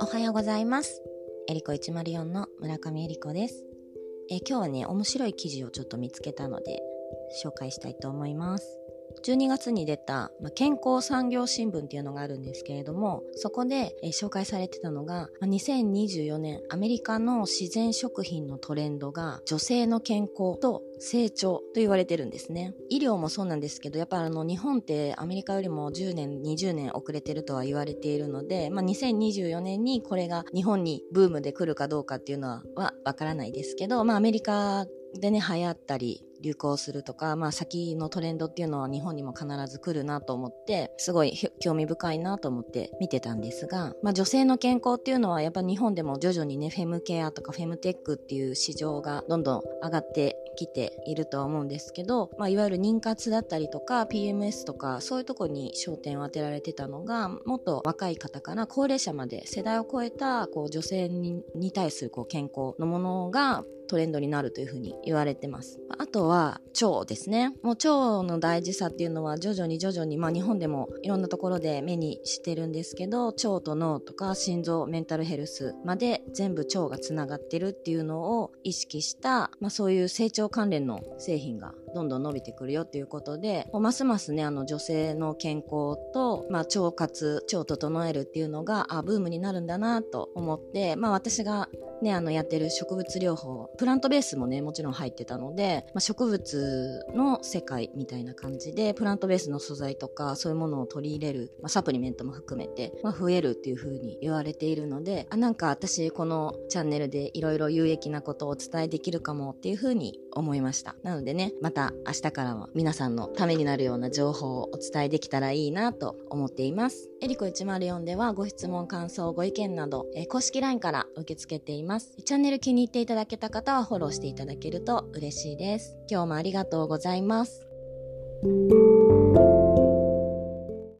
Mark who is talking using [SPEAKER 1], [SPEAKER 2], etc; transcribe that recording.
[SPEAKER 1] おはようございます。えりこ104の村上えりこです。え今日はね、面白い記事をちょっと見つけたので、紹介したいと思います。12月に出た、健康産業新聞っていうのがあるんですけれども、そこで、紹介されてたのが、まあ2024年アメリカの自然食品のトレンドが女性の健康と成長と言われてるんですね。医療もそうなんですけど、やっぱあの日本ってアメリカよりも10年、20年遅れてるとは言われているので、まあ、2024年にこれが日本にブームで来るかどうかっていうのははわからないですけど、まあアメリカでね、流行ったり、流行するとか、まあ先のトレンドっていうのは日本にも必ず来るなと思って、すごい興味深いなと思って見てたんですが、まあ女性の健康っていうのはやっぱ日本でも徐々にね、フェムケアとかフェムテックっていう市場がどんどん上がってきているとは思うんですけど、まあいわゆる妊活だったりとか PMS とかそういうとこに焦点を当てられてたのが、もっと若い方から高齢者まで世代を超えたこう女性に対するこう健康のものがトレンドになるというふうに言われてます。あとは腸ですね。もう腸の大事さっていうのは徐々に徐々に、まあ日本でもいろんなところで目にしてるんですけど、腸と脳とか心臓、メンタルヘルスまで全部腸がつながってるっていうのを意識した、まあそういう成長関連の製品がどんどん伸びてくるよっていうことで、ますますね、あの女性の健康と、まあ腸活、腸を整えるっていうのが、あ、ブームになるんだなと思って、まあ私がね、あの、やってる植物療法、プラントベースもね、もちろん入ってたので、まあ、植物の世界みたいな感じで、プラントベースの素材とか、そういうものを取り入れる、まあ、サプリメントも含めて、まあ、増えるっていう風に言われているので、あ、なんか私、このチャンネルでいろいろ有益なことをお伝えできるかもっていう風に思いました。なのでね、また明日からは皆さんのためになるような情報をお伝えできたらいいなと思っています。エリコ104ではご質問、感想、ご意見など、え公式 LINE から受け付けていますます。チャンネル気に入っていただけた方はフォローしていただけると嬉しいです。今日もありがとうございます。